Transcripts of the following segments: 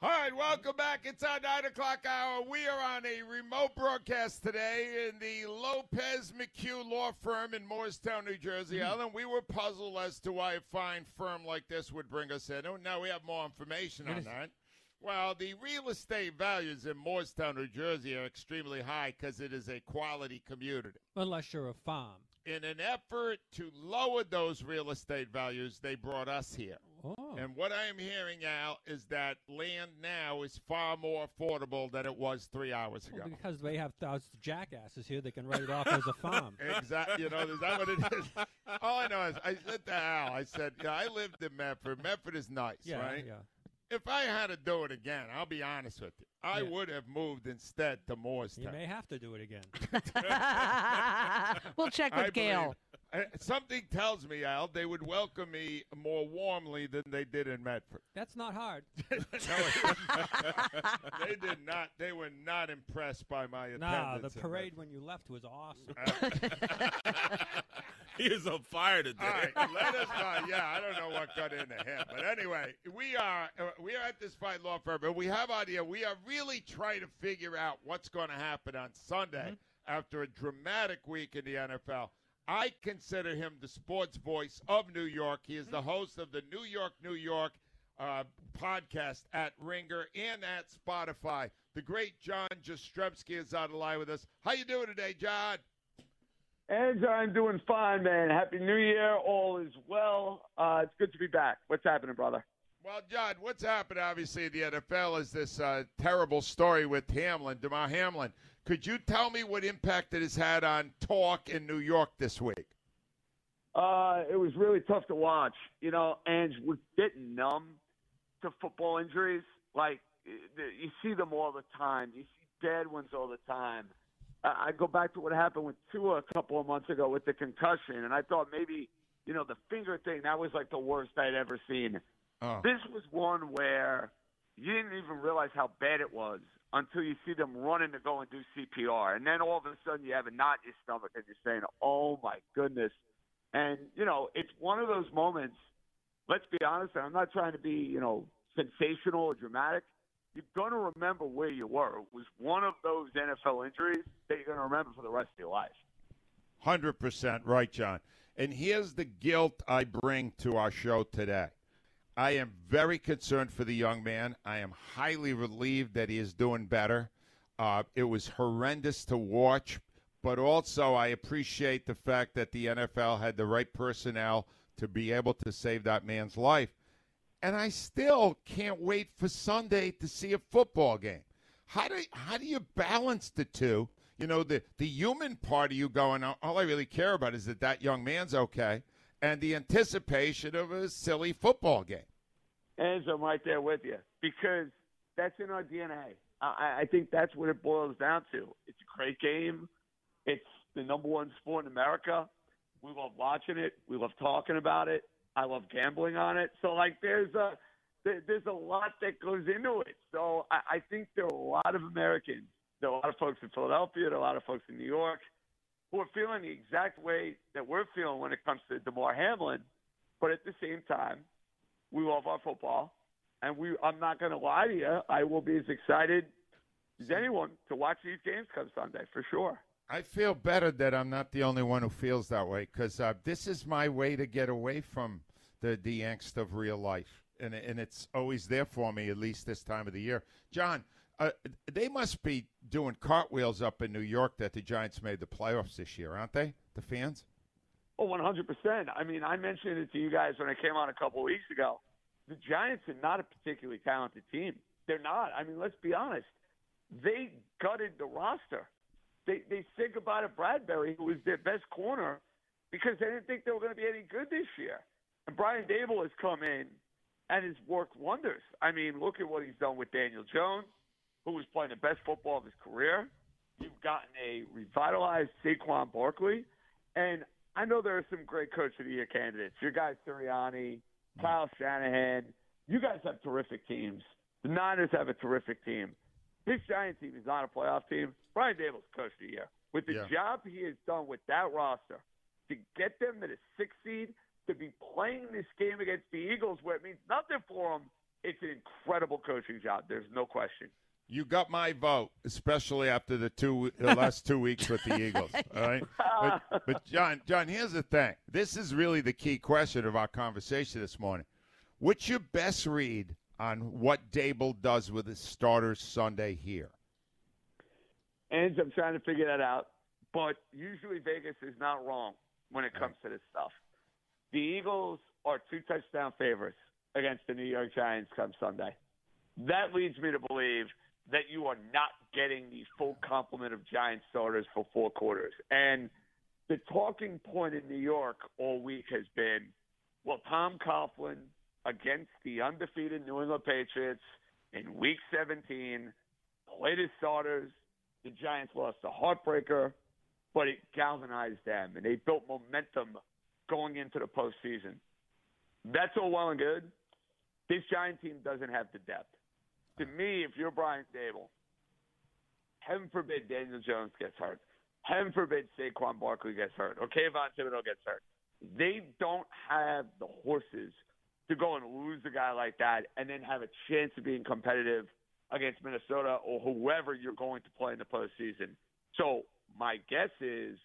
All right, welcome back. It's our 9 o'clock hour. We are on a remote broadcast today in the Lopez McHugh Law Firm in Morristown, New Jersey. Mm-hmm. Ellen, we were puzzled as to why a fine firm like this would bring us in. Oh, Now we have more information on that. Well, the real estate values in Morristown, New Jersey are extremely high because it is a quality community. Unless you're a farm. In an effort to lower those real estate values, they brought us here. Oh. And what I am hearing, Al, is that land now is far more affordable than it was three hours ago. Well, because they have thousands of jackasses here, that can write it off as a farm. Exactly. You know, is that what it is? All I know is I said to Al, I said, yeah, I lived in Medford. Medford is nice, Yeah, right? yeah. If I had to do it again, I'll be honest with you, I Yeah. would have moved instead to You Morristown. may have to do it again. we'll check with I Gail. believe- Uh, something tells me, Al, they would welcome me more warmly than they did in Medford. That's not hard. No, it- they did not. They were not impressed by my attendance. Nah, the parade when you left was awesome. Uh, he is on fire today. All right, let us know. Yeah, I don't know what got into him, but anyway, we are uh, we are at this fight law firm, and we have idea. We are really trying to figure out what's going to happen on Sunday mm-hmm. after a dramatic week in the NFL. I consider him the sports voice of New York. He is the host of the New York, New York uh, podcast at Ringer and at Spotify. The great John Jastremski is on the line with us. How you doing today, John? And I'm doing fine, man. Happy New Year. All is well. Uh, it's good to be back. What's happening, brother? Well, John, what's happened obviously in the NFL is this uh, terrible story with Hamlin, Damar Hamlin. Could you tell me what impact it has had on talk in New York this week? Uh, it was really tough to watch. You know, and we're getting numb to football injuries. Like, you see them all the time. You see dead ones all the time. I I go back to what happened with Tua a couple of months ago with the concussion, and I thought maybe, you know, the finger thing, that was like the worst I'd ever seen. Oh. This was one where you didn't even realize how bad it was until you see them running to go and do CPR. And then all of a sudden you have a knot in your stomach and you're saying, oh my goodness. And, you know, it's one of those moments, let's be honest, and I'm not trying to be, you know, sensational or dramatic. You're going to remember where you were. It was one of those NFL injuries that you're going to remember for the rest of your life. 100% right, John. And here's the guilt I bring to our show today. I am very concerned for the young man. I am highly relieved that he is doing better. Uh, it was horrendous to watch, but also I appreciate the fact that the NFL had the right personnel to be able to save that man's life. And I still can't wait for Sunday to see a football game. How do how do you balance the two? You know, the the human part of you going, all I really care about is that that young man's okay, and the anticipation of a silly football game. And I'm right there with you because that's in our DNA. I, I think that's what it boils down to. It's a great game. It's the number one sport in America. We love watching it. We love talking about it. I love gambling on it. So like, there's a there, there's a lot that goes into it. So I, I think there are a lot of Americans. There are a lot of folks in Philadelphia. There are a lot of folks in New York who are feeling the exact way that we're feeling when it comes to Damar Hamlin. But at the same time, we love our football, and we. I'm not going to lie to you. I will be as excited as anyone to watch these games come Sunday for sure. I feel better that I'm not the only one who feels that way because uh, this is my way to get away from the, the angst of real life. and and it's always there for me at least this time of the year. John, uh, they must be doing cartwheels up in New York that the Giants made the playoffs this year, aren't they? The fans. Oh, 100%. I mean, I mentioned it to you guys when I came on a couple weeks ago. The Giants are not a particularly talented team. They're not. I mean, let's be honest. They gutted the roster. They they said goodbye to Bradberry, who was their best corner, because they didn't think they were going to be any good this year. And Brian Daboll has come in and has worked wonders. I mean, look at what he's done with Daniel Jones, who was playing the best football of his career. You've gotten a revitalized Saquon Barkley, and I know there are some great coach of the year candidates. Your guy Sirianni, Kyle Shanahan. You guys have terrific teams. The Niners have a terrific team. This Giants team is not a playoff team. Brian Daboll's coach of the year. With the Yeah. job he has done with that roster, to get them to the sixth seed, to be playing this game against the Eagles where it means nothing for them, it's an incredible coaching job. There's no question. You got my vote, especially after the two the last two weeks with the Eagles. All right, but, but John, John, here's the thing. This is really the key question of our conversation this morning. What's your best read on what Daboll does with his starters Sunday here? And I'm trying to figure that out. But usually Vegas is not wrong when it comes to this stuff. The Eagles are two touchdown favorites against the New York Giants come Sunday. That leads me to believe that you are not getting the full complement of Giants starters for four quarters. And the talking point in New York all week has been, well, Tom Coughlin against the undefeated New England Patriots in Week 17 played his starters. The Giants lost a heartbreaker, but it galvanized them, and they built momentum going into the postseason. That's all well and good. This Giant team doesn't have the depth. To me, if you're Brian Daboll, heaven forbid Daniel Jones gets hurt. Heaven forbid Saquon Barkley gets hurt or Kayvon Thibodeaux gets hurt. They don't have the horses to go and lose a guy like that and then have a chance of being competitive against Minnesota or whoever you're going to play in the postseason. So my guess is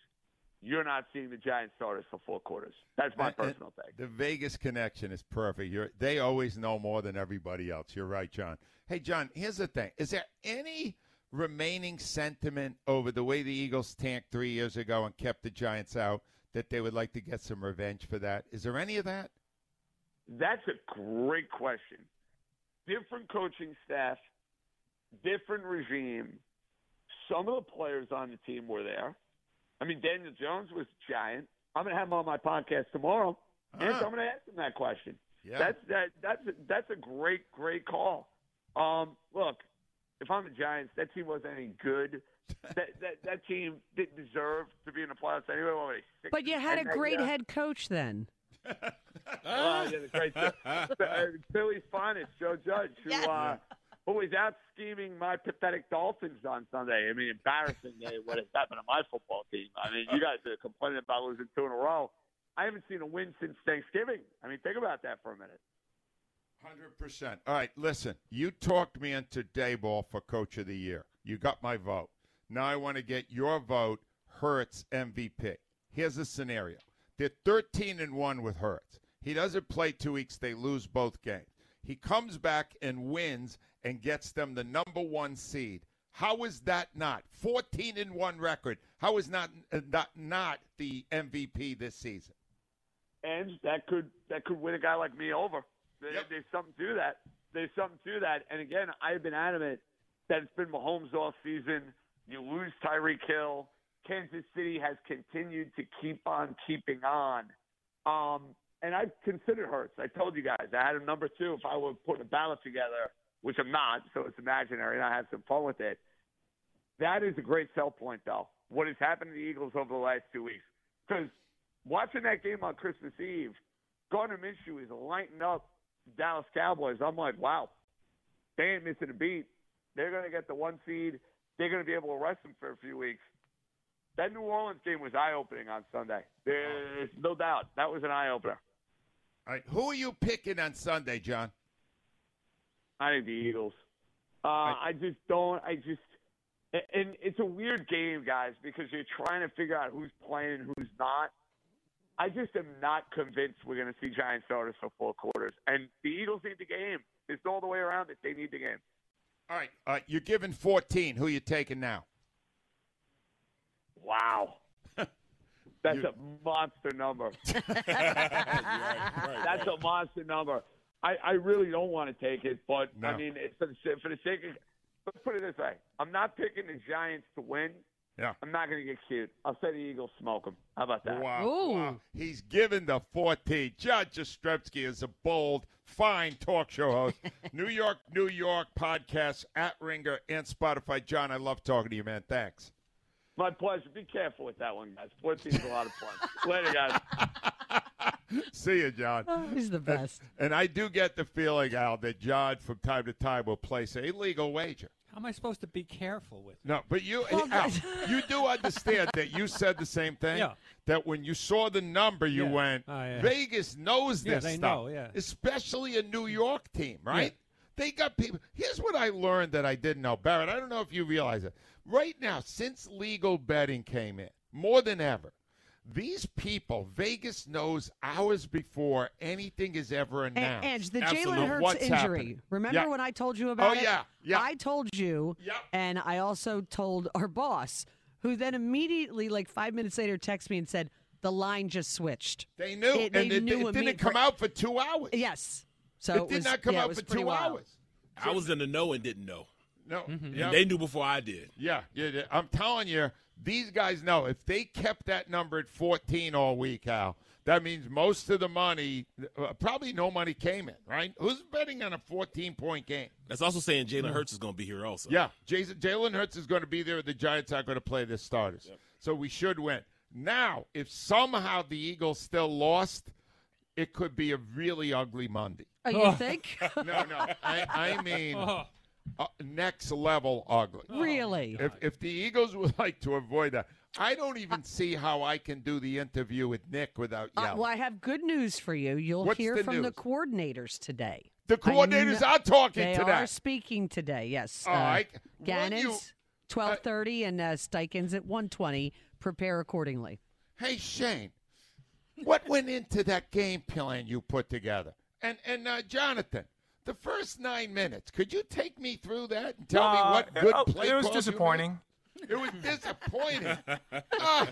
you're not seeing the Giants starters for four quarters. That's my And- and personal take. The Vegas connection is perfect. You're, they always know more than everybody else. You're right, John. Hey, John, here's the thing. Is there any remaining sentiment over the way the Eagles tanked three years ago and kept the Giants out that they would like to get some revenge for that? Is there any of that? That's a great question. Different coaching staff, different regime. Some of the players on the team were there. I mean, Daniel Jones was a giant. I'm going to have him on my podcast tomorrow, and Ah. so I'm going to ask him that question. Yeah. That's that. That's a, that's a great, great call. Um, look, if I'm the Giants, that team wasn't any good. that, that that team didn't deserve to be in the playoffs anyway. What six But you had a ten that great head coach then. Uh, yeah, the great uh, Philly's finest, Joe Judge, who Yes. uh, who was out scheming my pathetic Dolphins on Sunday. I mean, embarrassing day what has happened to my football team. I mean, you guys are complaining about losing two in a row. I haven't seen a win since Thanksgiving. I mean, think about that for a minute. Hundred percent. All right, listen. You talked me into Daboll for Coach of the Year. You got my vote. Now I want to get your vote. Hurts MVP. Here's the scenario: they're thirteen and one with Hurts. He doesn't play two weeks. They lose both games. He comes back and wins and gets them the number one seed. How is that not fourteen and one record? How is not uh, not not the MVP this season? and that could that could win a guy like me over. Yep. There's something to that. There's something to that. And again, I've been adamant that it's been Mahomes off season. You lose Tyreek Hill. Kansas City has continued to keep on keeping on. Um, and I've considered Hurts. I told you guys I had him number two if I were putting a ballot together, which I'm not, so it's imaginary, and I have some fun with it. That is a great sell point, though. What has happened to the Eagles over the last two weeks? Because watching that game on Christmas Eve, Gardner Minshew is lighting up Dallas Cowboys. I'm like, wow, they ain't missing a beat. They're going to get the one seed. They're going to be able to rest them for a few weeks. That New Orleans game was eye opening on Sunday. There's no doubt that was an eye opener. All right, who are you picking on Sunday, John? I think the Eagles. Uh, I just don't. I just. And it's a weird game, guys, because you're trying to figure out who's playing and who's not. I just am not convinced we're going to see Giant starters for four quarters. And the Eagles need the game. It's all the way around it. They need the game. All right, uh, you're giving 14. Who you taking now? Wow. That's You- a monster number. That's a monster number. I, I really don't want to take it, but No. I mean, it's for the, for the sake of. Let's put it this way: I'm not picking the Giants to win. Yeah. I'm not going to get cute. I'll say the Eagles smoke them. How about that? Wow. Ooh. wow. He's given the 14. Judge Jastremski is a bold, fine talk show host. New York, New York podcast at Ringer and Spotify. John, I love talking to you, man. Thanks. My pleasure. Be careful with that one, guys. 14 is a lot of fun. Later, guys. See you, John. Oh, he's the best. And I do get the feeling, Al, that John from time to time will place a legal wager. How am I supposed to be careful with? No, but you, Well, Al, you do understand that you said the same thing. Yeah. That when you saw the number, you Yeah. went, Oh, yeah. Vegas knows Yeah, this they stuff, know, yeah. especially a New York team, right? They got people. Here's what I learned that I didn't know, Barrett. I don't know if you realize it. Right now, since legal betting came in, more than ever, these people, Vegas knows hours before anything is ever And, announced. Ange, the Jalen Hurts injury. happening. Remember Yeah. when I told you about Oh, it? yeah, yeah. I told you, Yep. and I also told our boss, who then immediately, like five minutes later, texted me and said the line just switched. They knew, It- they and it, knew it didn't come out for two hours. Yes. So it did was, not come yeah, out for pretty two wild. hours. I was in the know and didn't know. No, Mm-hmm. yeah, And they knew before I did. yeah, yeah, yeah. I'm telling you, these guys know if they kept that number at 14 all week, Al. That means most of the money, uh, probably no money came in, right? Who's betting on a 14 point game? That's also saying Jalen Hurts is going to be here also. Yeah, Jason Jalen Hurts is going to be there. The Giants are going to play their starters, so we should win. Now, if somehow the Eagles still lost, it could be a really ugly Monday. Oh, you think? No, no, I, I mean Oh, uh, next level ugly. really? If, if the Eagles would like to avoid that, I don't even see how I can do the interview with Nick without Uh, well, I have good news for you. You'll What's hear the from the coordinators today. the I coordinators kn- are talking They today. They are speaking today. Yes. Oh, uh, I- Gannon's you- twelve thirty and uh, Steichen's at one twenty. Prepare accordingly. Hey Shane, what went into that game plan you put together? And and uh, Jonathan, the first nine minutes, could you take me through that and tell me Uh, what good oh, play It was disappointing. It was disappointing. ah,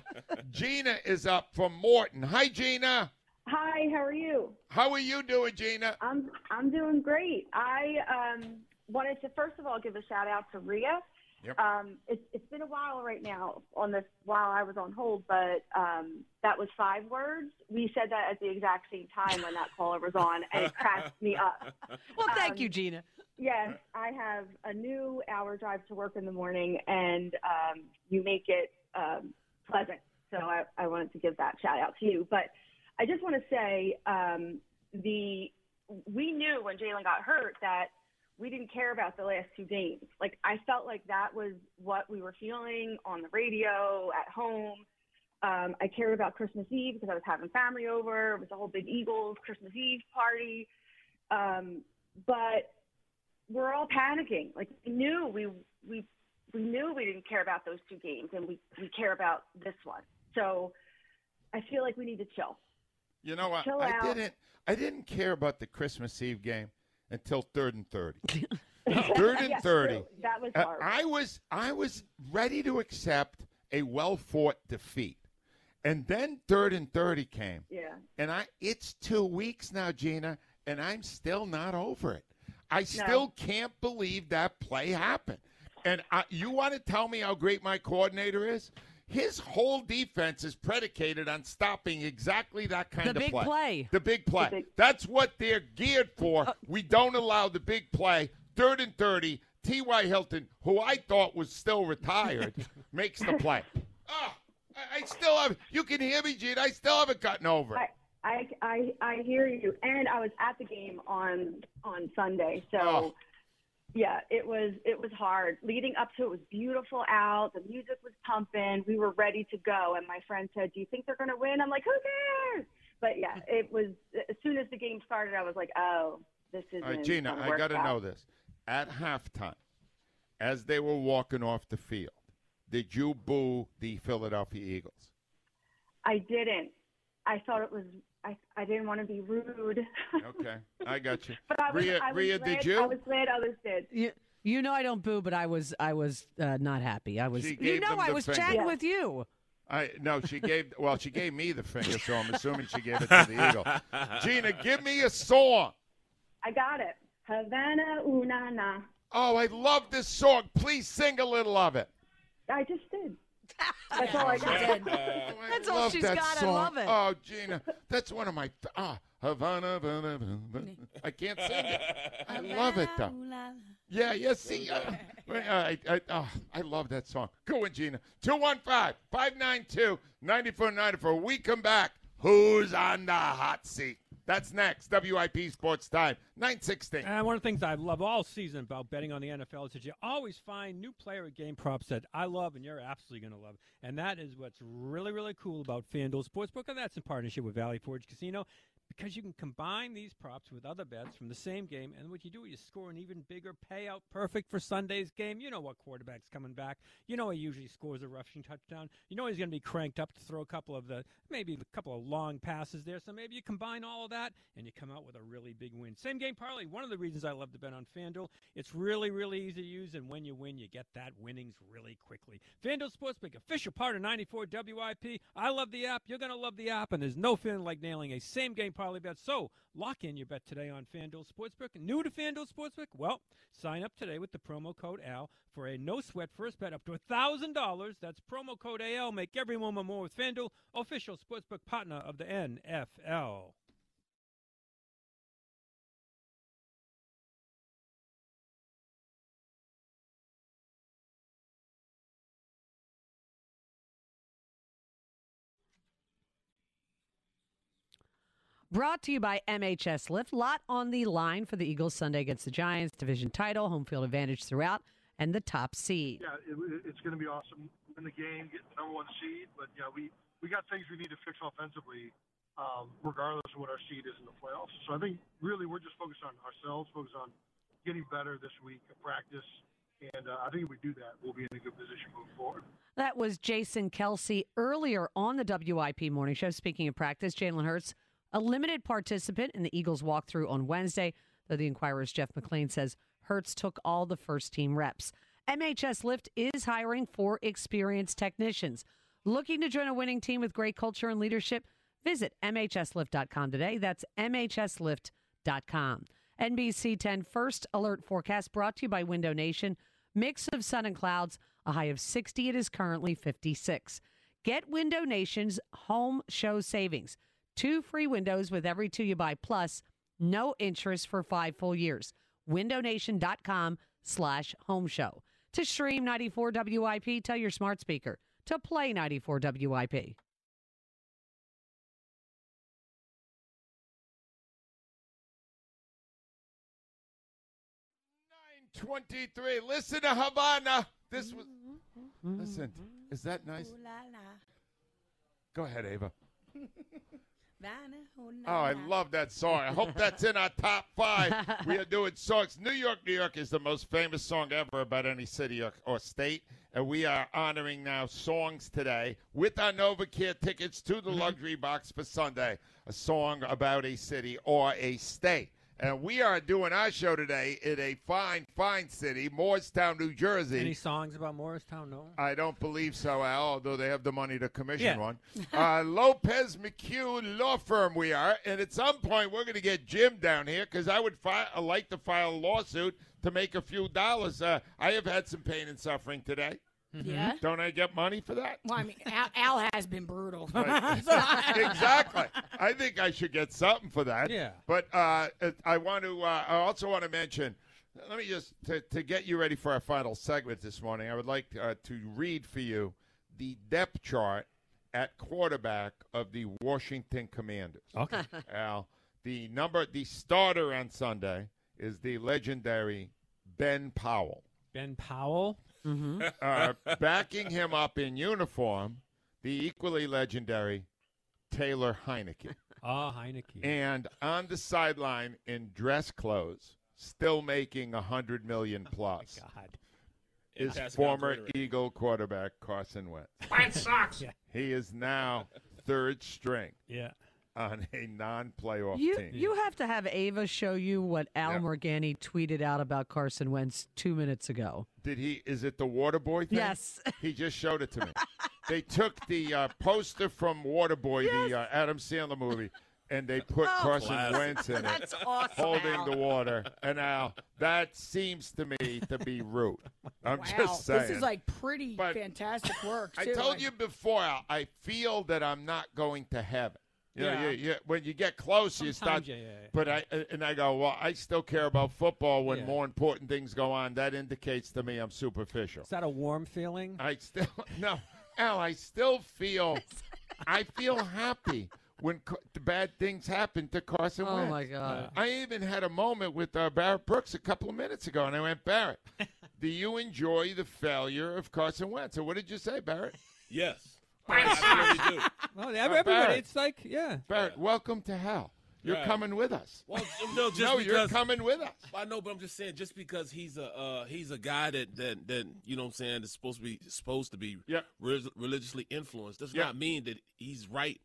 Gina is up from Morton. Hi, Gina. Hi, how are you? How are you doing, Gina? I'm I'm doing great. I um, wanted to first of all give a shout out to Rhea. Yep. Um, it's it's been a while right now on this while I was on hold, but um, that was five words. We said that at the exact same time when that caller was on, and it cracked me up. Well, thank Um, you, Gina. Yes, I have a new hour drive to work in the morning, and um, you make it um, pleasant. So I, I wanted to give that shout out to you. But I just want to say um, the we knew when Jalen got hurt that we didn't care about the last two games. Like I felt like that was what we were feeling on the radio at home. Um, I cared about Christmas Eve because I was having family over. It was a whole big Eagles Christmas Eve party. Um, but we're all panicking. Like we knew we we we knew we didn't care about those two games, and we we care about this one. So I feel like we need to chill. You know what? Chill I out. didn't. I didn't care about the Christmas Eve game until third and thirty. third and Yes, thirty. true. That was Uh, hard. I was I was ready to accept a well fought defeat, and then third and thirty came, yeah. and I it's two weeks now, Gina, and I'm still not over it. I still can't believe that play happened. And I, you want to tell me how great my coordinator is? His whole defense is predicated on stopping exactly that kind The of big play. play. The big play. The big- That's what they're geared for. Uh, we don't allow the big play. Third and 30, T.Y. Hilton, who I thought was still retired, makes the play. Oh, I, I still have, you can hear me, Gene. I still haven't gotten over it. I, I I I hear you, and I was at the game on on Sunday, so. Oh. Yeah, it was it was hard. Leading up to it was beautiful out. The music was pumping. We were ready to go. And my friend said, "Do you think they're going to win?" I'm like, "Who cares?" But yeah, mm. it was as soon as the game started, I was like, "Oh, this is." Right, Gina, I got to know this. At halftime, as they were walking off the field, did you boo the Philadelphia Eagles? I didn't. I thought it was. I I didn't want to be rude. Okay, I got you. but I was, Rhea, I was Rhea, glad, did you? I was glad others did. You, you know I don't boo, but I was I was uh, not happy. I was. You know I was finger. chatting Yeah. with you. I no, she gave well, she gave me the finger, so I'm assuming she gave it to the eagle. Gina, give me a song. I got it. Havana una na. Oh, I love this song. Please sing a little of it. I just did. That's all I got. Oh, I That's all love she's that got. I Song. love it. Oh, Gina, that's one of my ah Havana. Havana, Havana. I can't sing it. I love it though. Yeah, yeah. See, uh, I, I, oh, I love that song. Go in, Gina. 215-592-9494. We come back. Who's on the hot seat? That's next. WIP Sports Time, 916. And one of the things I love all season about betting on the NFL is that you always find new player game props that I love and you're absolutely going to love. And that is what's really, really cool about FanDuel Sportsbook, and that's in partnership with Valley Forge Casino. Because you can combine these props with other bets from the same game, and what you do is you score an even bigger payout, perfect for Sunday's game. You know what quarterback's coming back. You know he usually scores a rushing touchdown. You know he's going to be cranked up to throw a couple of the maybe a couple of long passes there. So maybe you combine all of that and you come out with a really big win. Same game parlay. One of the reasons I love to bet on FanDuel. It's really really easy to use, and when you win, you get that winnings really quickly. FanDuel Sportsbook, official part of 94 WIP. I love the app. You're going to love the app, and there's no feeling like nailing a same game parlay bet. So lock in your bet today on FanDuel Sportsbook. New to FanDuel Sportsbook? Well, sign up today with the promo code AL for a no sweat first bet up to $1,000. That's promo code AL. Make every moment more with FanDuel, official sportsbook partner of the NFL. '" Brought to you by MHS Lift. Lot on the line for the Eagles Sunday against the Giants. Division title, home field advantage throughout, and the top seed. Yeah, it, it's going to be awesome in the game, get the number one seed. But yeah, we we got things we need to fix offensively, um, regardless of what our seed is in the playoffs. So I think really we're just focused on ourselves, focused on getting better this week practice, and uh, I think if we do that, we'll be in a good position moving forward. That was Jason Kelce earlier on the WIP morning show. Speaking of practice, Jalen Hurts, a limited participant in the Eagles walkthrough on Wednesday, though the Inquirer's Jeff McLane says Hurts took all the first team reps. MHS Lift is hiring for experienced technicians. Looking to join a winning team with great culture and leadership? Visit MHSLift.com today. That's MHSLift.com. NBC 10 First Alert Forecast brought to you by Window Nation. Mix of sun and clouds, a high of 60. It is currently 56. Get Window Nation's home show savings. Two free windows with every two you buy, plus no interest for five full years. WindowNation.com slash home show. To stream 94 WIP, tell your smart speaker to play 94 WIP. 23. Listen to Havana. This was. Listen, is that nice? Go ahead, Ava. Oh, I love that song. I hope that's in our top five. we are doing songs. New York, New York is the most famous song ever about any city or, or state. And we are honoring now songs today with our NovaCare tickets to the mm-hmm. luxury box for Sunday. A song about a city or a state. And we are doing our show today in a fine, fine city, Morristown, New Jersey. Any songs about Morristown? No. I don't believe so, Al, although they have the money to commission Yeah. one. Uh, Lopez McHugh Law Firm, we are. And at some point, we're going to get Jim down here because I would fi- I like to file a lawsuit to make a few dollars. Uh, I have had some pain and suffering today. Yeah. Don't I get money for that? Well, I mean, Al, Al has been brutal. Right. Exactly. I think I should get something for that. Yeah. But uh, I want to. Uh, I also want to mention. Let me just to, to get you ready for our final segment this morning. I would like uh, to read for you the depth chart at quarterback of the Washington Commanders. Okay. Al, the number, the starter on Sunday is the legendary Ben Powell. Ben Powell. Mm-hmm. Uh, backing him up in uniform, the equally legendary Taylor Heinicke. Ah, Heinicke. and on the sideline in dress clothes, still making a hundred million plus, God. And is passing former Eagle quarterback Carson Wentz. White socks. He is now third string Yeah. On a non-playoff You team. you have to have Ava show you what Al Yeah. Morganti tweeted out about Carson Wentz two minutes ago. Did he? Is it the Waterboy thing? Yes. He just showed it to me. they took the uh, poster from Waterboy, the uh, Adam Sandler movie, and they put Oh. Carson Classic. Wentz in it, awesome. holding Al. the water. And now that seems to me to be rude. I'm wow, just saying. this is like pretty But fantastic work. I told you before, Al, I feel that I'm not going to heaven. You know, Yeah. you, you, when you get close, you start. Yeah, yeah, yeah. But I and I go, well, I still care about football when Yeah. more important things go on. That indicates to me I'm superficial. Is that a warm feeling? I still no, Al. I still feel, I feel happy when Ca- the bad things happen to Carson Oh Wentz. my God. I even had a moment with uh, Barrett Brooks a couple of minutes ago, and I went, Barrett, do you enjoy the failure of Carson Wentz? So what did you say, Barrett? Yes. I really do. Well, everybody, Barrett. it's like, yeah. Barrett, welcome to hell. You're Right. coming with us. Well, no, just no, because you're coming with us. I know, but I'm just saying, just because he's a uh, he's a guy that, that that you know what I'm saying is supposed to be supposed to be Yep. re- religiously influenced does Yep. not mean that he's right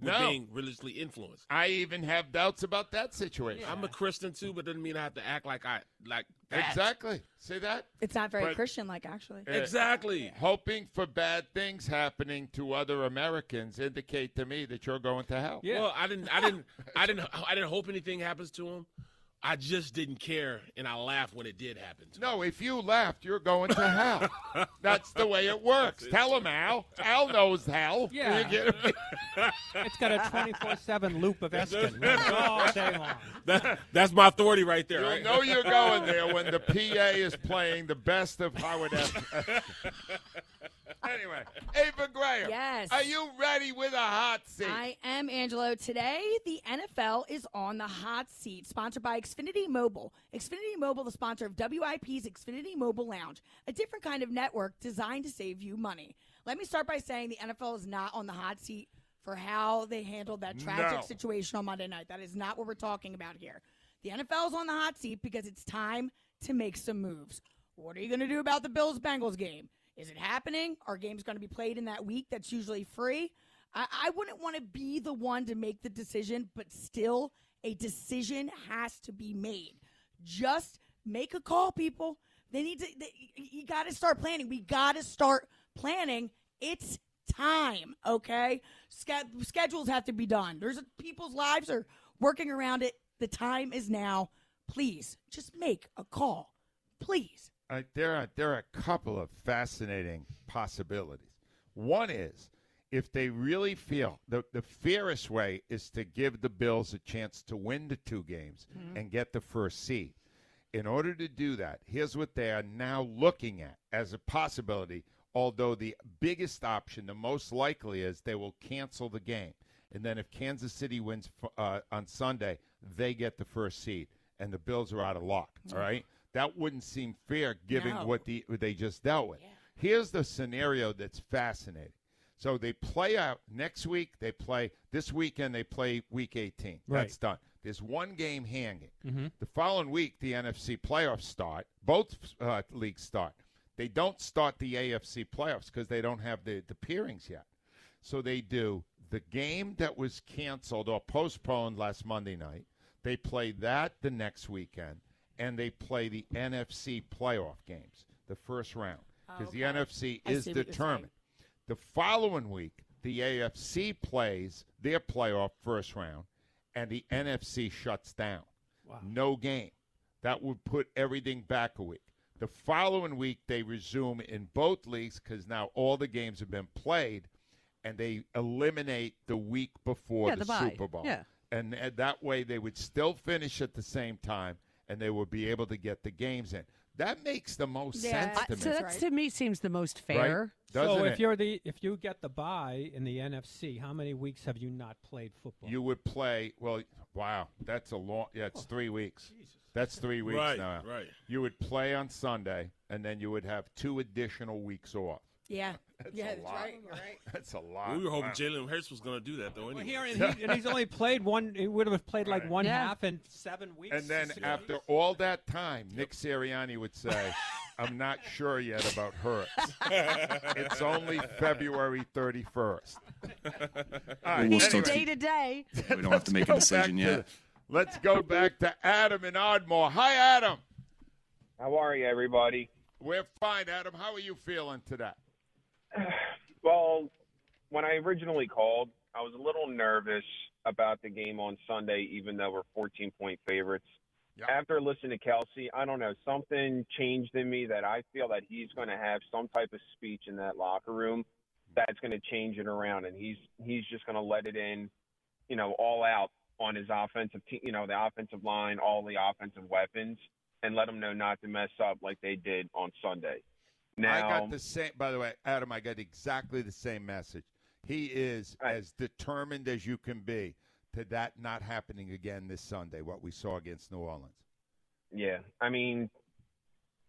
with No. being religiously influenced. I even have doubts about that situation. I'm a Christian too, but doesn't mean I have to act like I like that. Exactly. See that? it's not very But- Christian like actually. Uh, Exactly. Hoping for bad things happening to other Americans indicate to me that you're going to hell. Yeah. Well, I didn't, I didn't, I didn't, I didn't hope anything happens to him. I just didn't care, and I laughed when it did happen. To him. No, if you laughed, you're going to hell. That's the way it works. Tell him, Al. Al knows hell. Yeah. You get me? It's got a 24 7 loop of Eskin It's all day long. That, that's my authority right there. You'll right? know you're going there when the PA is playing the best of Howard F. anyway, Ava Graham. Yes. Are you ready with a hot seat? I am Angelo. Today, the NFL is on the hot seat, sponsored by Xfinity Mobile. Xfinity Mobile, the sponsor of WIP's Xfinity Mobile Lounge, a different kind of network designed to save you money. Let me start by saying the NFL is not on the hot seat for how they handled that tragic No. situation on Monday night. That is not what we're talking about here. The NFL is on the hot seat because it's time to make some moves. What are you going to do about the Bills Bengals game? Is it happening? Are games going to be played in that week that's usually free? I, I wouldn't want to be the one to make the decision, but still, a decision has to be made. Just make a call, people. They need to. They, you got to start planning. We got to start planning. It's time, okay? Sch- schedules have to be done. There's people's lives are working around it. The time is now. Please, just make a call. Please. Uh, there are there are a couple of fascinating possibilities. One is if they really feel the the fairest way is to give the Bills a chance to win the two games and get the first seed. In order to do that, here's what they are now looking at as a possibility. Although the biggest option, the most likely, is they will cancel the game, and then if Kansas City wins uh, on Sunday, they get the first seed, and the Bills are out of luck. All right, that wouldn't seem fair given No. what the what they just dealt with. Here's the scenario that's fascinating. So they play out next week. They play this weekend. They play week 18. Right. That's done. There's one game hanging. Mhm. The following week, the NFC playoffs start. Both uh, leagues start. They don't start the AFC playoffs because they don't have the, the pairings yet. So they do the game that was canceled or postponed last Monday night. They play that the next weekend, and they play the NFC playoff games, the first round, oh, because the Okay. NFC I is see what you're determined. The following week, the AFC plays their playoff first round, and the NFC shuts down. No game. That would put everything back a week. The following week, they resume in both leagues because now all the games have been played, and they eliminate the week before Yeah, the, the. Super Bowl. Yeah. And, and that way, they would still finish at the same time, and they would be able to get the games in. That makes the most Yeah, sense I- to so me. that to me seems the most fair. Doesn't so if it? you're the if you get the bye in the NFC, how many weeks have you not played football? You would play. Well, wow, that's a long. Yeah, it's oh. three weeks. That's three weeks Right, now. right. You would play on Sunday, and then you would have two additional weeks off. Yeah. That's yeah, a that's lot. right. Right. That's a lot. We were hoping Wow. Jalen Hurts was going to do that though. Well, here, and, he, and he's only played one. He would have played like Right. one Yeah. half in seven weeks. And then after weeks. all that time, Nick Sirianni would say, I'm not sure yet about Hurts. it's only February 31st. All right, We'll still anyway. Day to day. We don't have to make a decision back to- yet. Let's go back to Adam in Ardmore. Hi, Adam. How are you, everybody? We're fine, Adam. How are you feeling today? Well, when I originally called, I was a little nervous about the game on Sunday, even though we're 14 point favorites. After listening to Kelce, I don't know, something changed in me that I feel that he's going to have some type of speech in that locker room that's going to change it around, and he's he's just going to let it in, you know, all out on his offensive team, you know, the offensive line, all the offensive weapons, and let them know not to mess up like they did on Sunday. Now, I got the same. By the way, Adam, I got exactly the same message. He is as determined as you can be to that not happening again this Sunday. What we saw against New Orleans. Yeah, I mean,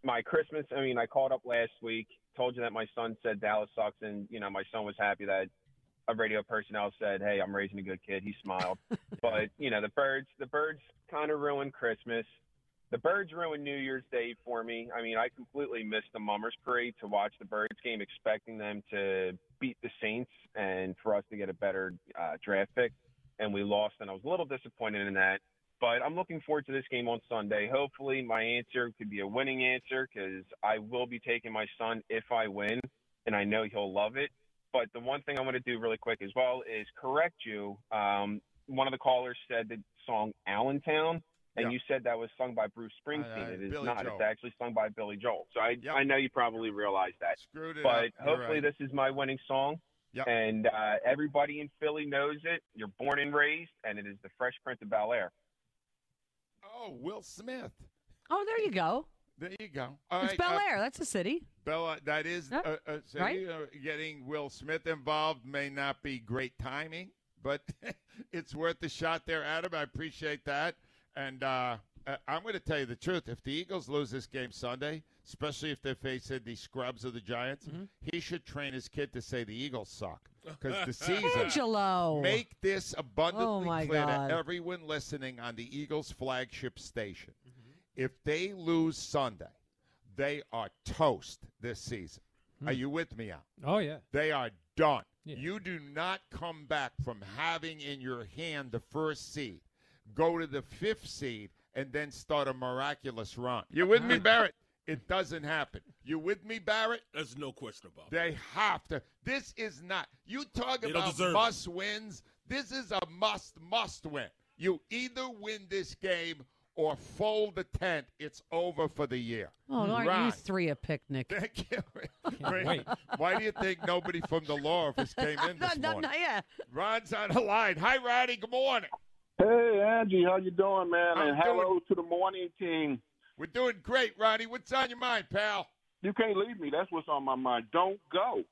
my Christmas. I mean, I called up last week, told you that my son said Dallas sucks, and you know, my son was happy that a radio personnel said, "Hey, I'm raising a good kid." He smiled, but you know, the birds, the birds kind of ruined Christmas. The birds ruined New Year's Day for me. I mean, I completely missed the Mummers Parade to watch the Birds game, expecting them to beat the Saints and for us to get a better uh, draft pick, and we lost, and I was a little disappointed in that. But I'm looking forward to this game on Sunday. Hopefully, my answer could be a winning answer because I will be taking my son if I win, and I know he'll love it. But the one thing I want to do really quick as well is correct you. Um, one of the callers said the song Allentown, and Yeah. you said that was sung by Bruce Springsteen. Uh, it is Billy not. Joel. It's actually sung by Billy Joel. So I, I know you probably realize that. Screwed it but up. Hopefully, right. this is my winning song. Yep. And uh, everybody in Philly knows it. You're born and raised, and it is the Fresh Prince of Bel Air. Oh, Will Smith. Oh, there you go. There you go. All it's right, Bel uh, Air. That's a city. Bella, that is Yeah. uh, uh, so Right? know, getting Will Smith involved may not be great timing, but it's worth the shot there, Adam. I appreciate that. And uh, uh, I'm going to tell you the truth. If the Eagles lose this game Sunday, especially if they're facing the scrubs of the Giants, Mm-hmm. he should train his kid to say the Eagles suck because the season. Angelo. Make this abundantly Oh, clear God. to everyone listening on the Eagles flagship station. If they lose Sunday, they are toast this season. Hmm. Are you with me, Al? Oh yeah. They are done. Yeah. You do not come back from having in your hand the first seed, go to the fifth seed, and then start a miraculous run. You with me, Barrett? It doesn't happen. You with me, Barrett? There's no question about it. They have to. This is not. You talk They about deserve it. must wins. This is a must, must win. You either win this game or fold the tent. It's over for the year. Oh, aren't you three a picnic? Thank you. wait. Why do you think nobody from the law office came in this no, no, morning? no, yeah. Ron's on the line. Hi, Ronnie. Good morning. Hey, Angie, how you doing, man? I'm and hello to the morning team. We're doing great, Ronnie. What's on your mind, pal? You can't leave me. That's what's on my mind. Don't go.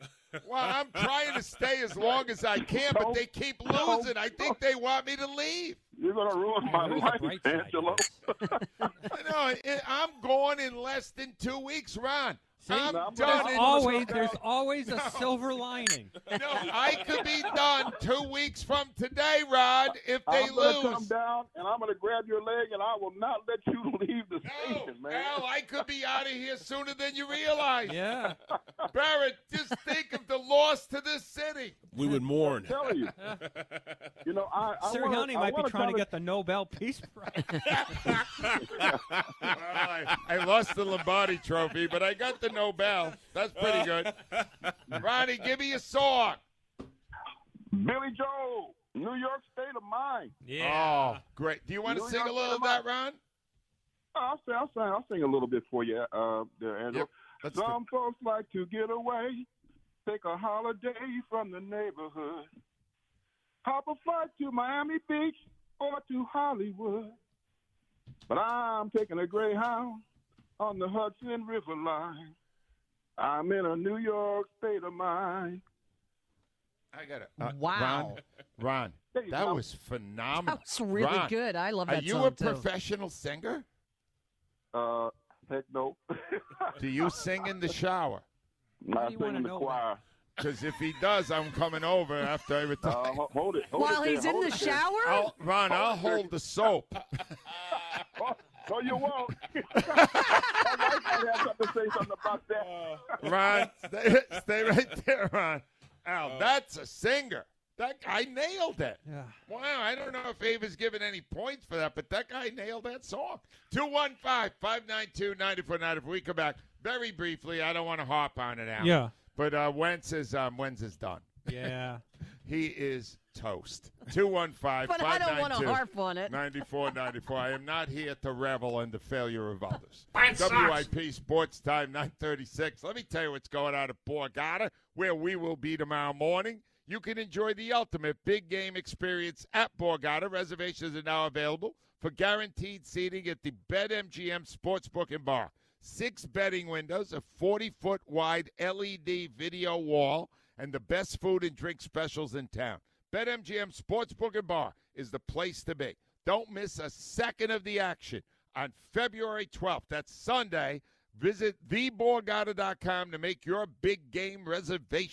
Well, I'm trying to stay as long as I can, but they keep losing. I think they want me to leave. You're gonna ruin my where's life, Angelo. No, I- I'm going in less than two weeks, Ron. See, I'm done. there's always there's always a silver lining. No, I could be done two weeks from today, Rod, if they lose. I'm gonna come down and I'm gonna grab your leg and I will not let you leave the No, station, man. Al, I could be out of here sooner than you realize. Yeah. Barrett, just think of the loss to this city. We would mourn. I'm telling you. You know, I, I Sirianni wanna, I might be trying to get the Nobel Peace Prize. Well, I, I lost the Lombardi trophy, but I got the Nobel. That's pretty good. Ronnie, give me a song. Billy Joel, New York State of Mind. Yeah. Oh, great. Do you want to New sing a York little of that, Ron? I'll sing, I'll sing, I'll sing a little bit for you, uh, there, Angelo. Yep, let's Some folks like to get away, take a holiday from the neighborhood, hop a flight to Miami Beach or to Hollywood. But I'm taking a Greyhound on the Hudson River line. I'm in a New York state of mind. I got it. Uh, Wow. Ron, Ron that go. was phenomenal. That was really Ron, good. I love that. Are you song a too. professional singer? Uh, heck no. Do you sing in the shower? Not do you wanna the know choir. Because if he does, I'm coming over after I retire. Uh, hold it. Hold While it there, he's in the it shower? I'll, Ron, I'll hold the soap. Oh, no, you won't. My wife Somebody has something to say something about that. Ron, stay, stay right there, Ron. Al, that's a singer. That guy nailed it. Yeah. Wow, I don't know if Ava's given any points for that, but that guy nailed that song. 215-592-9490. If we come back, very briefly, I don't want to harp on it, Al. Yeah. But uh, Wentz is um, Wentz is done. Yeah. He is toast. 215 But I don't wanna harp on it. 9494. I am not here to revel in the failure of others. Fine socks. WIP Sports Time 936. Let me tell you what's going on at Borgata, where we will be tomorrow morning. You can enjoy the ultimate big game experience at Borgata. Reservations are now available for guaranteed seating at the BetMGM Sportsbook and Bar. Six betting windows, a 40 foot wide LED video wall, and the best food and drink specials in town. BetMGM Sportsbook and Bar is the place to be. Don't miss a second of the action on February 12th. That's Sunday. Visit theborgata.com to make your big game reservation.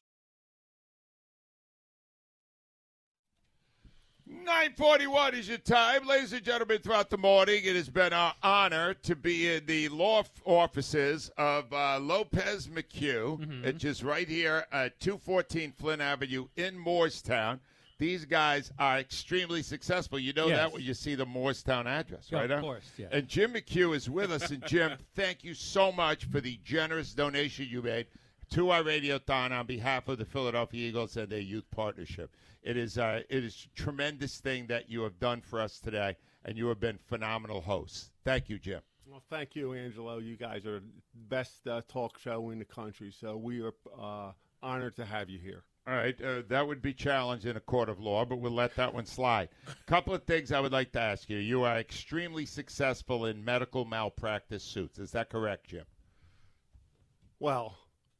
941 is your time. Ladies and gentlemen, throughout the morning, it has been our honor to be in the law offices of uh, Lopez McHugh, which is right here at 214 Flint Avenue in Moorestown. These guys are extremely successful. You know Yes. that when you see the Moorestown address, Yeah, right? of course, yeah. And Jim McHugh is with us. And Jim, thank you so much for the generous donation you made to our radiothon on behalf of the Philadelphia Eagles and their youth partnership. It is uh, it is a tremendous thing that you have done for us today, and you have been phenomenal hosts. Thank you, Jim. Well, thank you, Angelo. You guys are the best uh, talk show in the country, so we are uh, honored to have you here. All right, uh, that would be challenged in a court of law, but we'll let that one slide. A couple of things I would like to ask you. You are extremely successful in medical malpractice suits. Is that correct, Jim? Well,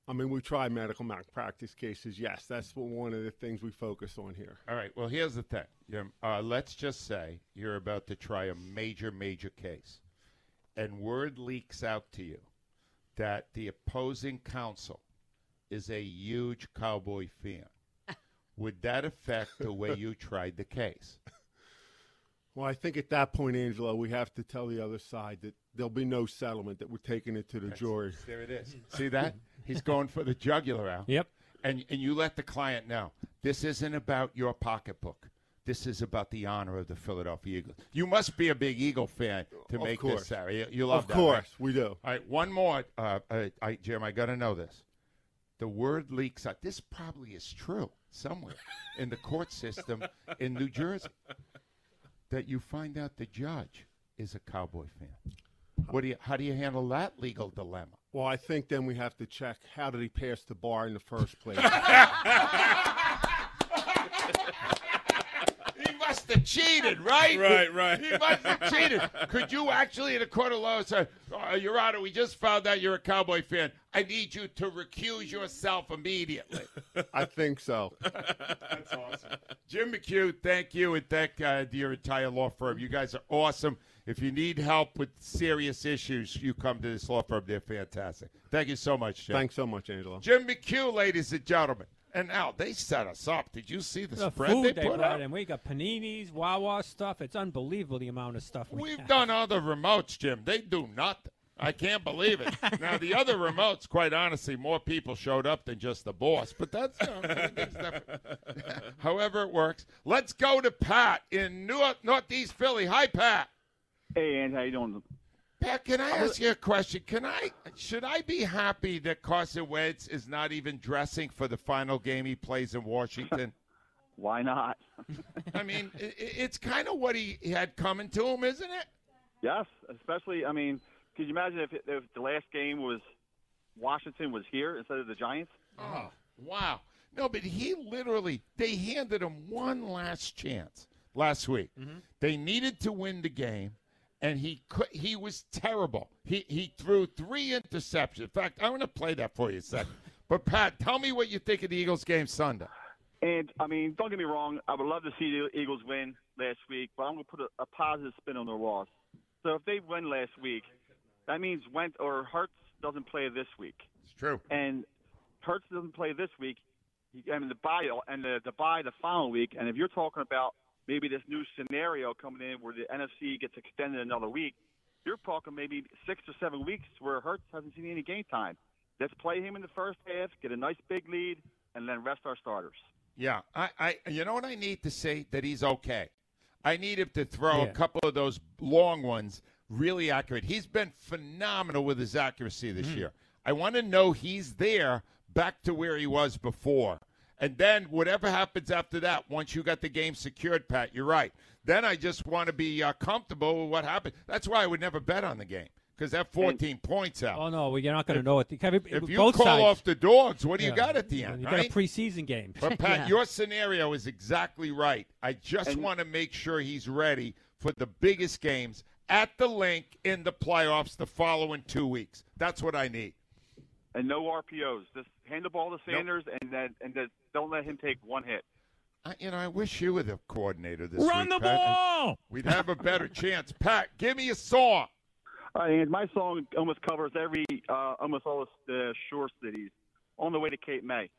I mean, we try medical malpractice cases. Yes, that's one of the things we focus on here. All right. Well, here's the thing. Jim. Uh, let's just say you're about to try a major, major case, and word leaks out to you that the opposing counsel is a huge cowboy fan. Would that affect the way you tried the case? Well, I think at that point, Angelo, we have to tell the other side that there'll be no settlement, that we're taking it to the jury. There it is. See that? He's going for the jugular out. Yep. And and you let the client know this isn't about your pocketbook. This is about the honor of the Philadelphia Eagles. You must be a big Eagle fan to Of make course. this, Sarah. You, you love Of that, Of course, right? we do. All right, one more, uh, uh, I, Jim. I got to know this. The word leaks out. This probably is true somewhere in the court system in New Jersey. That you find out the judge is a Cowboy fan. What do you? How do you handle that legal dilemma? Well, I think then we have to check how did he pass the bar in the first place. He must have cheated, right? Right, right. He must have cheated. Could you actually, in a court of law, say, oh, Your Honor, we just found out you're a Cowboy fan. I need you to recuse yourself immediately. I think so. That's awesome. Jim McHugh, thank you, and thank uh, your entire law firm. You guys are awesome. If you need help with serious issues, you come to this law firm. They're fantastic. Thank you so much, Jim. Thanks so much, Angelo. Jim McHugh, ladies and gentlemen. And now they set us up. Did you see the, The spread food they they put brought up? in. We got paninis, Wawa stuff. It's unbelievable the amount of stuff we We've have. done the remotes, Jim. They do nothing. I can't believe it. now the other remotes, quite honestly, more people showed up than just the boss. But that's you know, everything's different. However it works. Let's go to Pat in North Northeast Philly. Hi, Pat. Hey, Ann, how you doing? Pat, can I ask you a question? Can I should I be happy that Carson Wentz is not even dressing for the final game he plays in Washington? Why not? I mean, it's kind of what he had coming to him, isn't it? Yes, especially. I mean, could you imagine if, if the last game was Washington was here instead of the Giants? Oh, wow. No, but he literally, they handed him one last chance last week. Mm-hmm. They needed to win the game, and he could, he was terrible. He, he threw three interceptions. In fact, I want to play that for you a second. But, Pat, tell me what you think of the Eagles game Sunday. And I mean, don't get me wrong. I would love to see the Eagles win last week, but I'm going to put a, a positive spin on their loss. So if they win last week, that means Wentz or Hurts doesn't play this week. It's true. And Hurts doesn't play this week. I mean, the bye and the, the bye the following week. And if you're talking about maybe this new scenario coming in where the NFC gets extended another week, you're talking maybe six or seven weeks where Hurts hasn't seen any game time. Let's play him in the first half, get a nice big lead, and then rest our starters. Yeah, I, I, you know what I need to say that he's okay. I need him to throw Yeah. a couple of those long ones really accurate. He's been phenomenal with his accuracy this hmm. year. I want to know he's there back to where he was before. And then whatever happens after that, once you got the game secured, Pat, you're right. Then I just want to be uh, comfortable with what happened. That's why I would never bet on the game because that 14 points out. Oh no, well, you're not going to know it. Kevin, If you both call sides, off the dogs, what do you got at the end? You right? got a preseason game. But Pat, Yeah. your scenario is exactly right. I just want to make sure he's ready for the biggest games at the link in the playoffs the following two weeks. That's what I need. And no RPOs. Just hand the ball to Sanders, and then and then don't let him take one hit. I, you know, I wish you were the coordinator this Run week. the Pat. ball! We'd have a better chance. Pat, give me a song. All right, and my song almost covers every, uh, almost all of the shore cities. On the way to Cape May.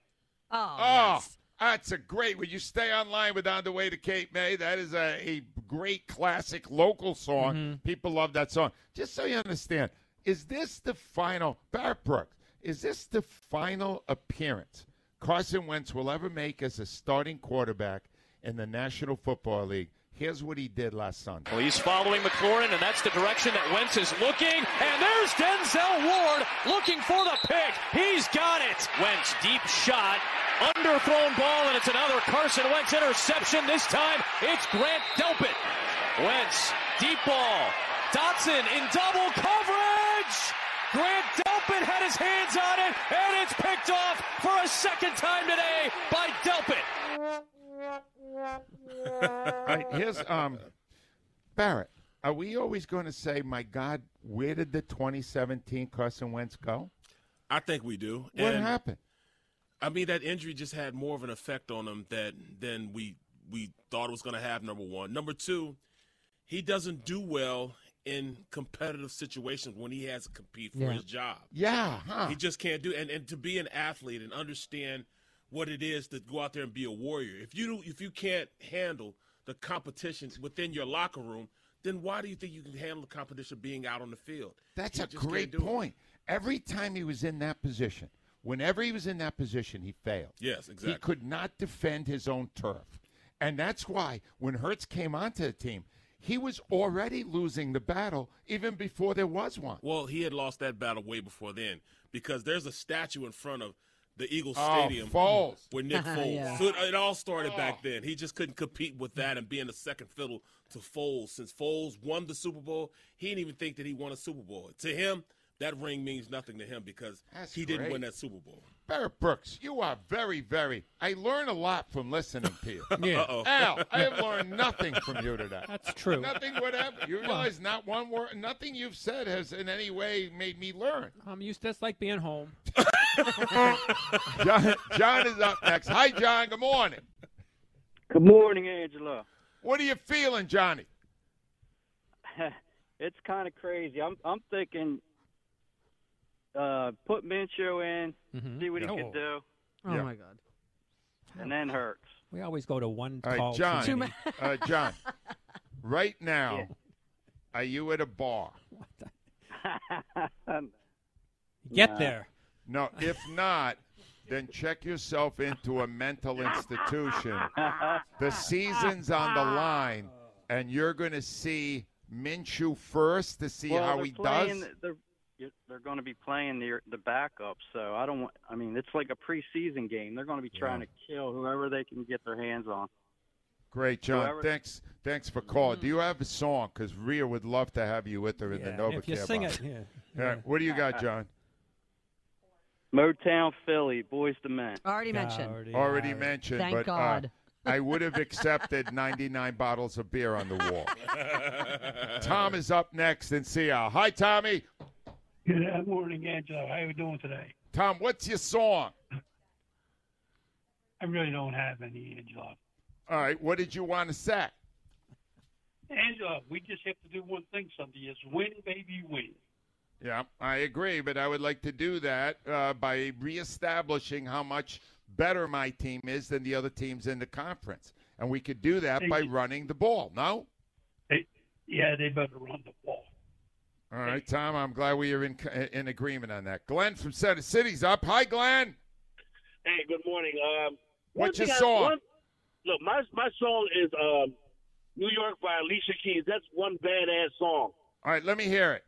Oh, Oh, that's a great. Would you stay online with On the Way to Cape May? That is a, a great classic local song. Mm-hmm. People love that song. Just so you understand, is this the final, Barrett Brooks, is this the final appearance Carson Wentz will ever make as a starting quarterback in the National Football League? Here's what he did last Sunday. Well, he's following McLaurin, and that's the direction that Wentz is looking. And there's Denzel Ward looking for the pick. He's got it. Wentz, deep shot, underthrown ball, and it's another Carson Wentz interception. This time, it's Grant Delpit. Wentz, deep ball. Dotson in double coverage. Grant Delpit had his hands on it, and it's picked off for a second time today by Delpit. All right, here's um, Barrett. Are we always going to say, "My God, where did the 2017 Carson Wentz go"? I think we do. What And, happened? I mean, that injury just had more of an effect on him that than we we thought it was going to have. Number one, number two, he doesn't do well in competitive situations when he has to compete for Yeah. his job. Yeah, huh? He just can't do. And and to be an athlete and understand what it is to go out there and be a warrior. If you if you can't handle the competition within your locker room, then why do you think you can handle the competition being out on the field? That's You a great do it. point. Every time he was in that position, whenever he was in that position, he failed. Yes, exactly. He could not defend his own turf. And that's why when Hurts came onto the team, he was already losing the battle even before there was one. Well, he had lost that battle way before then because there's a statue in front of the Eagles Oh, Stadium Foles. with Nick Foles. Yeah. So it, it all started back oh. then. He just couldn't compete with that and being the second fiddle to Foles. Since Foles won the Super Bowl, he didn't even think that he won a Super Bowl. To him, that ring means nothing to him because That's he didn't win that Super Bowl. Barrett Brooks, you are very, very. I learn a lot from listening to you. Yeah. Uh-oh. Al, I have learned nothing from you today. That's true. Nothing whatever. You realize not one word, nothing you've said has in any way made me learn. I'm used to it's like being home. John, John is up next. Hi, John. Good morning. Good morning, Angela. What are you feeling, Johnny? it's kind of crazy. I'm I'm thinking uh, put Minshew in, Mhm. see what he Oh. can do, Oh Yeah. my God. and then Hurts. We always go to one All call. right, John. too many. Uh, John. Right now, are you at a bar? Get Nah. there. No. If not, then check yourself into a mental institution. The season's on the line, and you're going to see Minshew first to see well, how he playing, does. They're they're going to be playing the the backup, so I don't want. I mean, it's like a preseason game. They're going to be trying to kill whoever they can get their hands on. Great, John. Whoever- Thanks, thanks for calling. Do you have a song? Because Rhea would love to have you with her in Yeah, the Novacare. if you sing box. it, yeah. Yeah, What do you got, John? Motown Philly, Boyz II Men. Already mentioned. Already mentioned, Thank but God. Uh, I would have accepted 99 bottles of beer on the wall. Tom is up next in Seattle. Hi, Tommy. Good morning, Angela. How are you doing today? Tom, what's your song? I really don't have any, Angela. All right, what did you want to say? Angela, we just have to do one thing Sunday is win, baby, win. Yeah, I agree, but I would like to do that uh, by reestablishing how much better my team is than the other teams in the conference. And we could do that by running the ball, no? They, yeah, they better run the ball. All right, Tom. I'm glad we are in in agreement on that. Glenn from Center City's up. Hi, Glenn. Hey, good morning. Um, What's one your thing I- song? one- look, my my song is um, "New York" by Alicia Keys. That's one badass song. All right, let me hear it.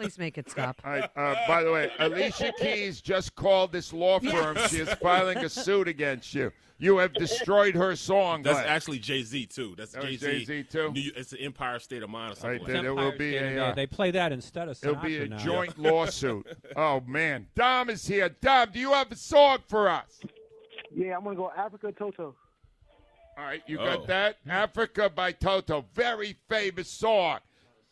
Please make it stop. All right. Uh, by the way, Alicia Keys just called this law firm. She is filing a suit against you. You have destroyed her song. That's Glenn. actually Jay Z too. That's That Jay Z Jay-Z, too? It's the Empire State of Mind or something. Right like there, that. will be a. Uh, they play that instead of It'll be a now. joint lawsuit. Oh man, Dom is here. Dom, do you have a song for us? Yeah, I'm gonna go Africa Toto. All right, you Oh. got that? Africa by Toto, very famous song.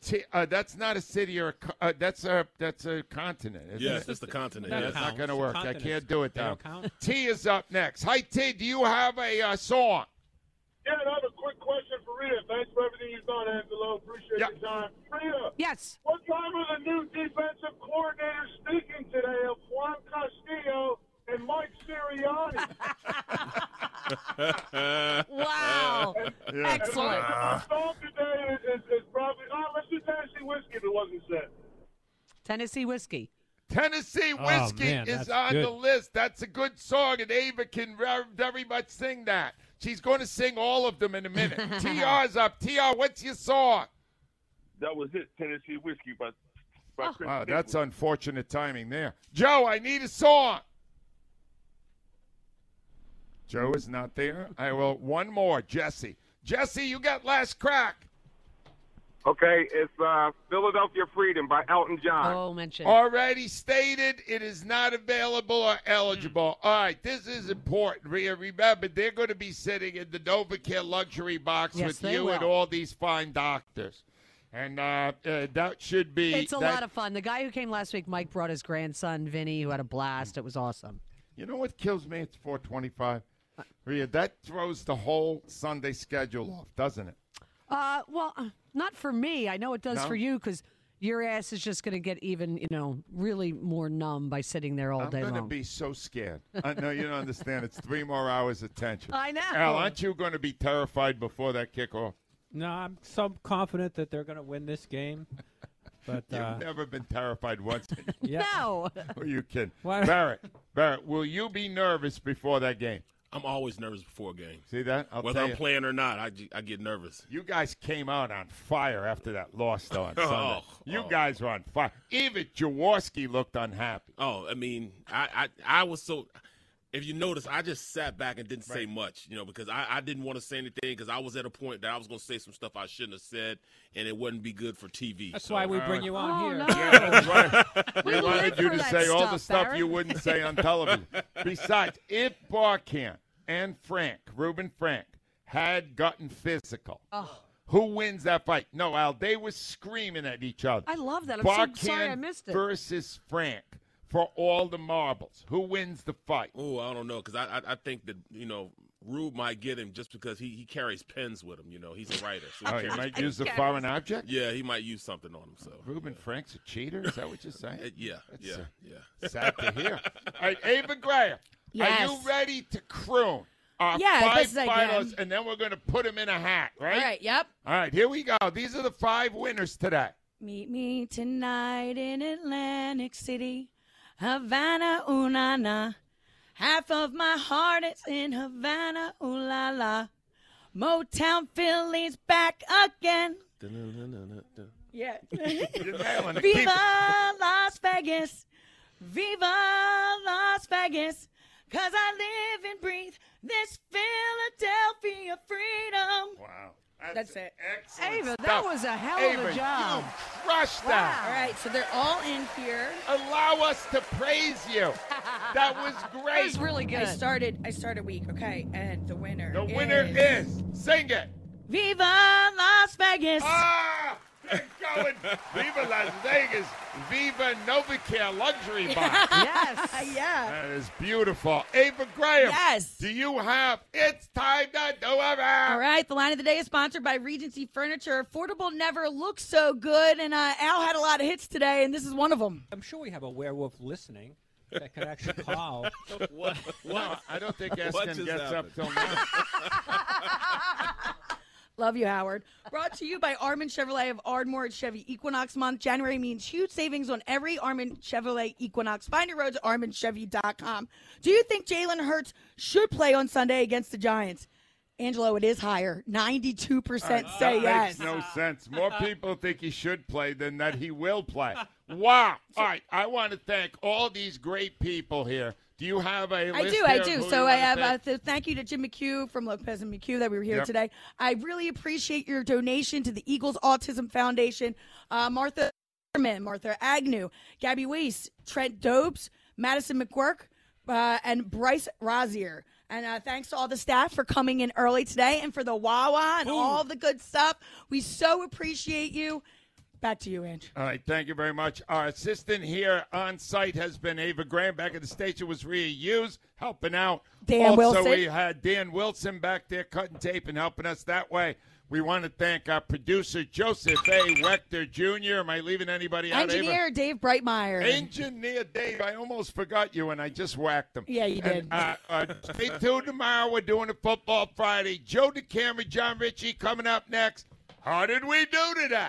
T- uh, that's not a city or a co- uh, that's a that's a continent. Isn't Yes, it? that's the continent, That's yes. not going to work. I can't do it, They Dom. don't count? T is up next. Hi, T. Do you have a uh, song? Yeah, I have a quick question for Rita. Thanks for everything you've done, Angelo. Appreciate your time. Rita. Yes. What time are the new defensive coordinators speaking today of Juan Castillo and Mike Sirianni? Wow. And- Excellent. And my song today is, is, is probably, oh, let's do Tennessee Whiskey if it wasn't said. Tennessee whiskey. Tennessee Oh, Whiskey man, is on good. the list. That's a good song, and Ava can ver- very much sing that. She's going to sing all of them in a minute. TR's up. TR, what's your song? That was it. Tennessee Whiskey by, by oh. Chris Wow, that's unfortunate timing there. Joe, I need a song. Joe is not there. I will. One more, Jesse. Jesse, you got last crack. Okay, it's uh, Philadelphia Freedom by Elton John. Oh, mention. Already stated, it is not available or eligible. All right, this is important. Remember, they're going to be sitting in the Novacare luxury box Yes, with they you and all these fine doctors. And uh, uh, that should be. It's a that- lot of fun. The guy who came last week, Mike, brought his grandson, Vinny, who had a blast. It was awesome. You know what kills me? It's 425. Rhea, that throws the whole Sunday schedule off, doesn't it? Uh, well, uh, not for me. I know it does No? for you because your ass is just going to get even, you know, really more numb by sitting there all day long. I'm going to be so scared. I know you don't understand. It's three more hours of tension. I know. Al, aren't you going to be terrified before that kickoff? No, I'm so confident that they're going to win this game. But You've uh, never been terrified once. Yeah. No. Are you kidding? Why- Barrett, Barrett, will you be nervous before that game? I'm always nervous before a game. See that? I'll Whether I'm you. playing or not, I, I get nervous. You guys came out on fire after that loss, though, on Oh, Sunday. You oh. guys were on fire. Even Jaworski looked unhappy. Oh, I mean, I, I, I was so. If you notice, I just sat back and didn't say much, you know, because I, I didn't want to say anything because I was at a point that I was going to say some stuff I shouldn't have said, and it wouldn't be good for TV. That's so- why we bring you on Oh, here. no. Yeah, that's right. We we wanted you to that say all the stuff, stuff you wouldn't say on television. Besides, if Barkann and Frank, Reuben Frank, had gotten physical, Oh. who wins that fight? No, Al, they were screaming at each other. I love that. I'm so sorry I missed it. versus Frank for all the marbles. Who wins the fight? Oh, I don't know because I, I I think that you know Rube might get him just because he, he carries pens with him. You know, he's a writer. So Oh, he might pens. use a foreign object? Yeah, he might use something on him. So Reuben Frank's a cheater? Is that what you're saying? Uh, yeah, That's, yeah, uh, yeah. Sad to hear. All right, Ava Graham, are you ready to croon our Yeah, five best as I can. finalists, and then we're going to put them in a hat, right? All right, yep. All right, here we go. These are the five winners today. Meet me tonight in Atlantic City, Havana, ooh na na. Half of my heart is in Havana, ooh la la. Motown Philly's back again. Yeah. You're nailing it. Keep Viva. Las Vegas. Viva Las Vegas. Cause I live and breathe this Philadelphia freedom. Wow. That's, it. Excellent Ava, that was a hell of a job. You crushed that. All right, so they're all in here. Allow us to praise you. That was great. That was really good. I started I started weak, okay, and the winner The winner is, sing it. Viva Las Vegas. Ah, they're going. Viva Las Vegas. Viva Novacare Luxury Box. yes. yeah. That is beautiful. Ava Graham. Yes. Do you have It's Time to Do It? All right, the line of the day is sponsored by Regency Furniture. Affordable never looks so good, and uh, Al had a lot of hits today, and this is one of them. I'm sure we have a werewolf listening. that could actually call. what? Well, I don't think What Eskin just gets up happened? till now. Love you, Howard. Brought to you by Armin Chevrolet of Ardmore at Chevy Equinox Month. January means huge savings on every Armin Chevrolet Equinox. Find your roads at arminchevy.com. Do you think Jalen Hurts should play on Sunday against the Giants? Angelo, it is higher. 92% say that yes. makes no sense. More people think he should play than that he will play. Wow. All right. I want to thank all these great people here. Do you have a I do, I do. So I have uh, thank? th- thank you to Jim McHugh from Lopez and McHugh that we were here Yep. today. I really appreciate your donation to the Eagles Autism Foundation. Uh, Martha Martha Agnew, Gabby Weiss, Trent Dobes, Madison McQuirk, uh, and Bryce Rozier. And uh, thanks to all the staff for coming in early today and for the Wawa and all the good stuff. We so appreciate you. Back to you, Ange. All right, thank you very much. Our assistant here on site has been Ava Graham. Back at the station was Rhea Hughes helping out. Dan also, Wilson. we had Dan Wilson back there cutting tape and helping us that way. We want to thank our producer Joseph A. Wechter Jr. Am I leaving anybody out? Ava? Engineer Dave Brightmeyer. Engineer Dave, I almost forgot you and I just whacked him. Yeah, you And, did. Uh, uh, stay tuned tomorrow. We're doing a football Friday. Joe DeCamara, Jon Ritchie coming up next. How did we do today?